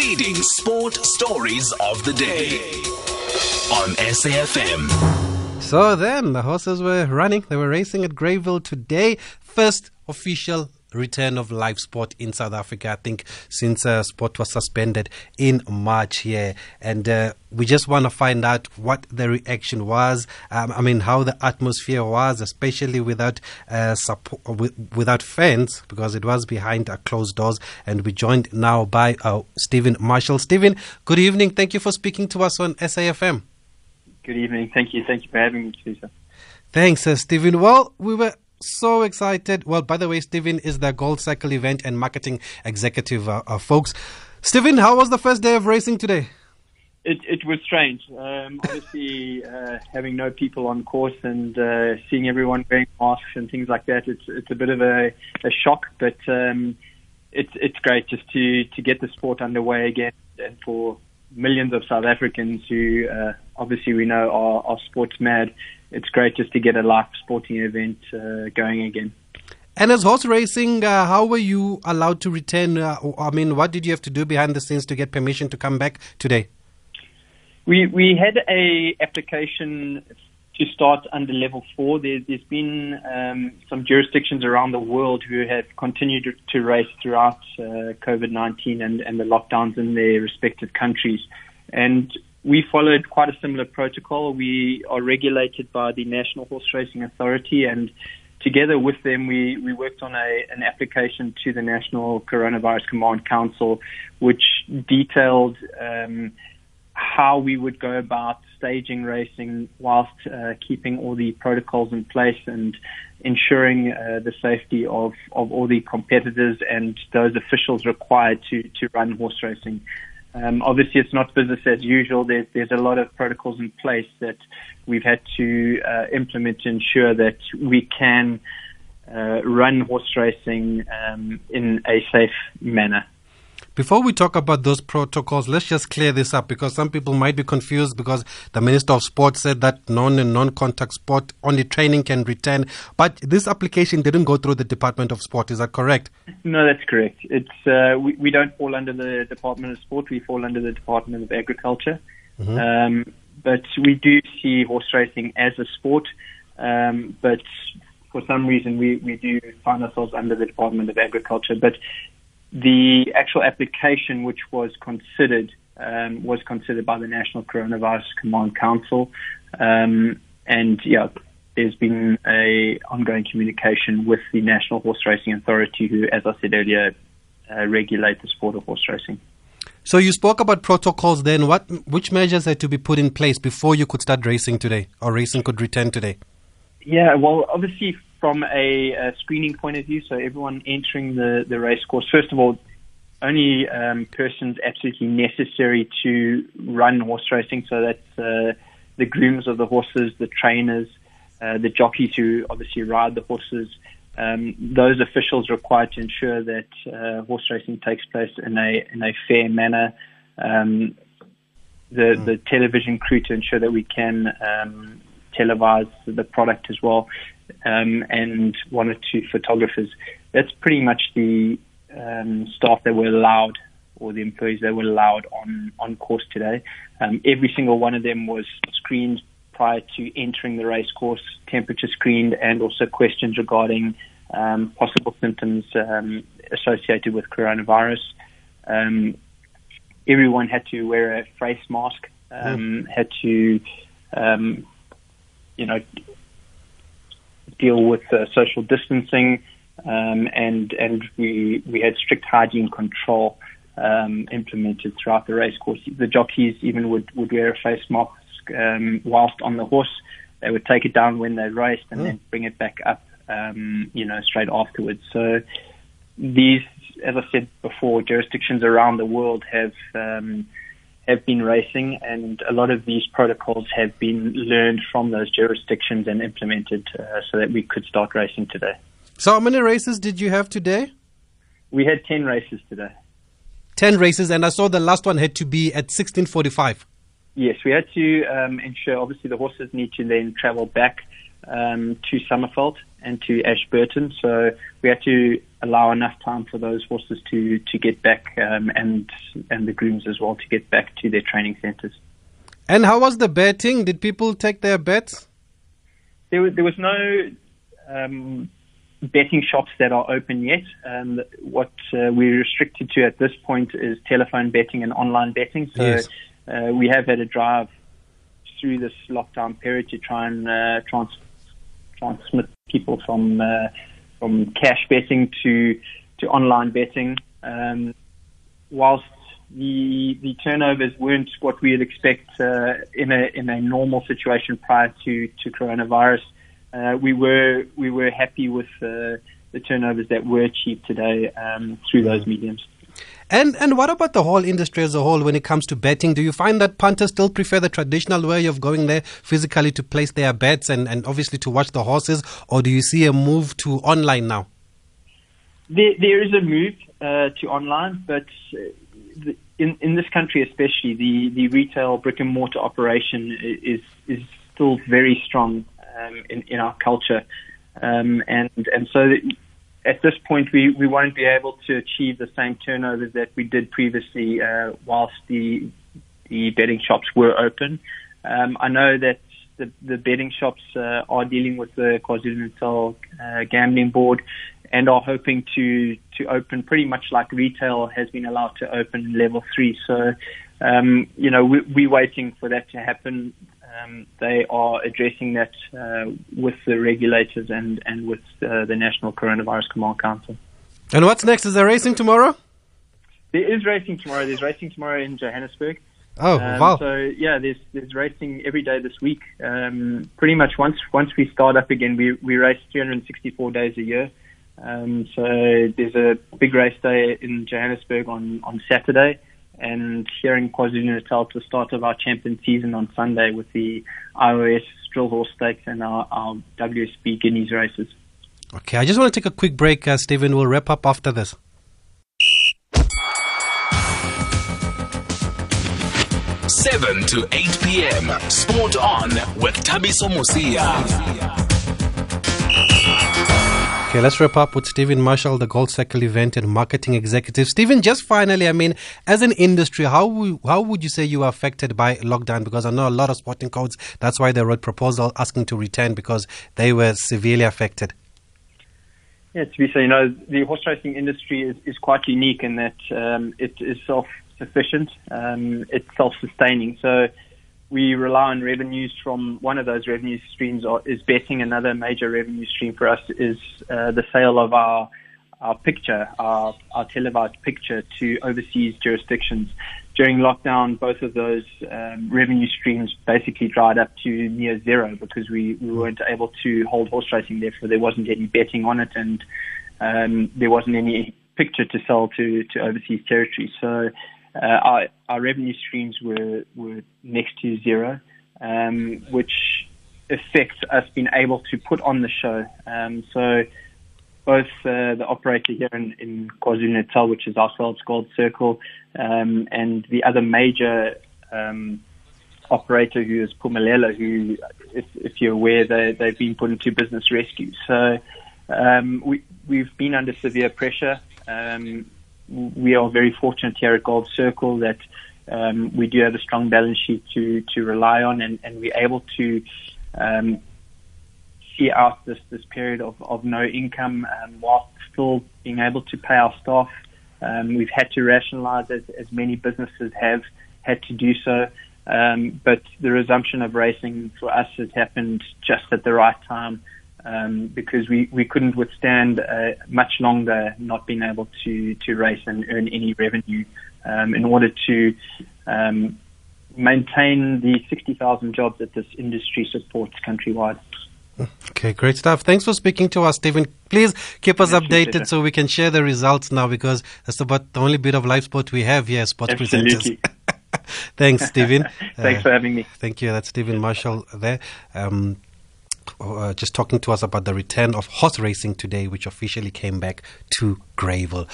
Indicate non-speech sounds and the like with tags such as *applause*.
Leading sport stories of the day on SAFM. So then, the horses were running. They were racing at Greyville today. First official return of live sport in South Africa, I think, since uh, sport was suspended in March here. And uh, we just want to find out what the reaction was. Um, I mean, how the atmosphere was, especially without uh, support, without fans, because it was behind uh, closed doors. And we joined now by uh, Stephen Marshall. Stephen, good evening. Thank you for speaking to us on SAFM. Good evening. Thank you. Thank you for having me, Teresa. Thanks, uh, Stephen. Well, we were so excited. Well, by the way, Stephen is the Gold Circle event and marketing executive, uh, uh, folks. Stephen, how was the first day of racing today? It, it was strange. Um, obviously, *laughs* uh, having no people on course and uh, seeing everyone wearing masks and things like that, it's it's a bit of a, a shock. But um, it's it's great just to to get the sport underway again and for millions of South Africans who uh, obviously we know are, are sports mad. It's great just to get a live sporting event uh, going again. And as horse racing, uh, how were you allowed to return? Uh, I mean, what did you have to do behind the scenes to get permission to come back today? We we had a application to start under level four. There, has been um, some jurisdictions around the world who have continued to race throughout uh, COVID 19 and, and the lockdowns in their respective countries. And we followed quite a similar protocol. We are regulated by the National Horse Racing Authority, and together with them, we, we worked on a, an application to the National Coronavirus Command Council, which detailed um, how we would go about staging racing whilst uh, keeping all the protocols in place and ensuring uh, the safety of, of all the competitors and those officials required to, to run horse racing. Um, obviously, it's not business as usual. There's, there's a lot of protocols in place that we've had to uh, implement to ensure that we can uh, run horse racing um, in a safe manner. Before we talk about those protocols, let's just clear this up because some people might be confused because the Minister of Sport said that non and non contact sport only training can return. But this application didn't go through the Department of Sport. Is that correct? No, that's correct. It's uh, we, we don't fall under the Department of Sport. We fall under the Department of Agriculture. Mm-hmm. Um, but we do see horse racing as a sport. Um, but for some reason, we, we do find ourselves under the Department of Agriculture. But the actual application, which was considered, um, was considered by the National Coronavirus Command Council, um, and yeah, there's been a ongoing communication with the National Horse Racing Authority, who, as I said earlier, uh, regulate the sport of horse racing. So you spoke about protocols. Then, what which measures had to be put in place before you could start racing today, or racing could return today? Yeah, well, obviously from a, a, screening point of view, so everyone entering the, the race course, first of all, only um, persons absolutely necessary to run horse racing. So that's uh, the grooms of the horses, the trainers, uh, the jockeys who obviously ride the horses. Um, those officials required to ensure that uh, horse racing takes place in a in a fair manner. Um, the mm. the television crew to ensure that we can um, televise the product as well um, and one or two photographers. That's pretty much the um, staff that were allowed or the employees that were allowed on, on course today. Um, every single one of them was screened prior to entering the race course, temperature screened, and also questions regarding um, possible symptoms um, associated with coronavirus. Um, everyone had to wear a face mask, mm. had to, um, you know, deal with uh, social distancing, um, and and we we had strict hygiene control um, implemented throughout the race course. The jockeys even would, would wear a face mask um, whilst on the horse. They would take it down when they raced and then bring it back up, um, you know, straight afterwards. So these, as I said before, jurisdictions around the world have um, have been racing, and a lot of these protocols have been learned from those jurisdictions and implemented uh, so that we could start racing today. So, how many races did you have today? We had 10 races today. 10 races, and I saw the last one had to be at 1645. Yes, we had to um, ensure, obviously, the horses need to then travel back um, to Summerveld and to Ashburton. So we had to allow enough time for those horses to, to get back um, and and the grooms as well to get back to their training centres. And how was the betting? Did people take their bets? There was, there was no um, betting shops that are open yet. Um, what uh, we're restricted to at this point is telephone betting and online betting. So Yes. uh, we have had a drive through this lockdown period to try and uh, trans- transmit people from uh, from cash betting to to online betting. Um, whilst the the turnovers weren't what we'd expect uh, in a in a normal situation prior to to coronavirus, uh, we were we were happy with uh, the turnovers that were achieved today um, through those mediums. And and what about the whole industry as a whole when it comes to betting? Do you find that punters still prefer the traditional way of going there physically to place their bets and, and obviously to watch the horses, or do you see a move to online now? There, there is a move uh, to online, but uh, the, in in this country, especially the, the retail brick and mortar operation is is still very strong um, in in our culture, um, and and so that at this point we, we won't be able to achieve the same turnover that we did previously uh, whilst the the betting shops were open. Um, I know that the, the betting shops uh, are dealing with the KwaZulu-Natal uh, gambling board and are hoping to to open pretty much like retail has been allowed to open level three. So, um, you know, we, we're waiting for that to happen. Um, they are addressing that uh, with the regulators and and with uh, the National Coronavirus Command Council. And what's next? Is there racing tomorrow? There is racing tomorrow. There's racing tomorrow in Johannesburg. Oh, Um, wow. So yeah, there's there's racing every day this week. Um, pretty much once once we start up again, we we race 364 days a year. Um, so there's a big race day in Johannesburg on on Saturday, and here in KwaZulu Natal to the start of our champion season on Sunday with the IOS Drill Hall Stakes and our, our WSB Guineas races. Okay, I just want to take a quick break, uh, Stephen. We'll wrap up after this. Seven to eight p.m. Sport on with Thabiso Mosia. Okay, let's wrap up with Stephen Marshall, the Gold Circle event and marketing executive. Stephen, just finally, I mean, as an industry, how w- how would you say you are affected by lockdown? Because I know a lot of sporting codes. That's why they wrote proposal asking to return because they were severely affected. Yeah, to be so, you know, the horse racing industry is, is quite unique in that um, it is self-sufficient, um, it's self-sustaining. So we rely on revenues from one of those revenue streams or, is betting. Another major revenue stream for us is uh, the sale of our our picture, our, our televised picture to overseas jurisdictions. During lockdown, both of those um, revenue streams basically dried up to near zero because we, we weren't able to hold horse racing, therefore there wasn't any betting on it and um, there wasn't any picture to sell to, to overseas territories. So our, our revenue streams were, were next to zero, um, which affects us being able to put on the show. Um, so both uh, the operator here in, in KwaZulu-Natal, which is ourselves, Gold Circle, um, and the other major um, operator who is Phumelela, who, if, if you're aware, they, they've been put into business rescue. So um, we, we've been under severe pressure. Um, we are very fortunate here at Gold Circle that um, we do have a strong balance sheet to, to rely on, and, and we're able to um, see out this, this period of, of no income um, while still being able to pay our staff. Um, we've had to rationalize as, as many businesses have had to do so. Um, but the resumption of racing for us has happened just at the right time um, because we, we couldn't withstand uh, much longer not being able to, to race and earn any revenue um, in order to um, maintain the 60,000 jobs that this industry supports countrywide. Okay, great stuff. Thanks for speaking to us, Stephen. Please keep us updated so we can share the results now because that's about the only bit of live sport we have here, sports Absolutely. presenters. *laughs* Thanks, Stephen. *laughs* Thanks Uh, for having me. Thank you. That's Stephen Marshall there. Um, uh, just talking to us about the return of horse racing today, which officially came back to Greyville.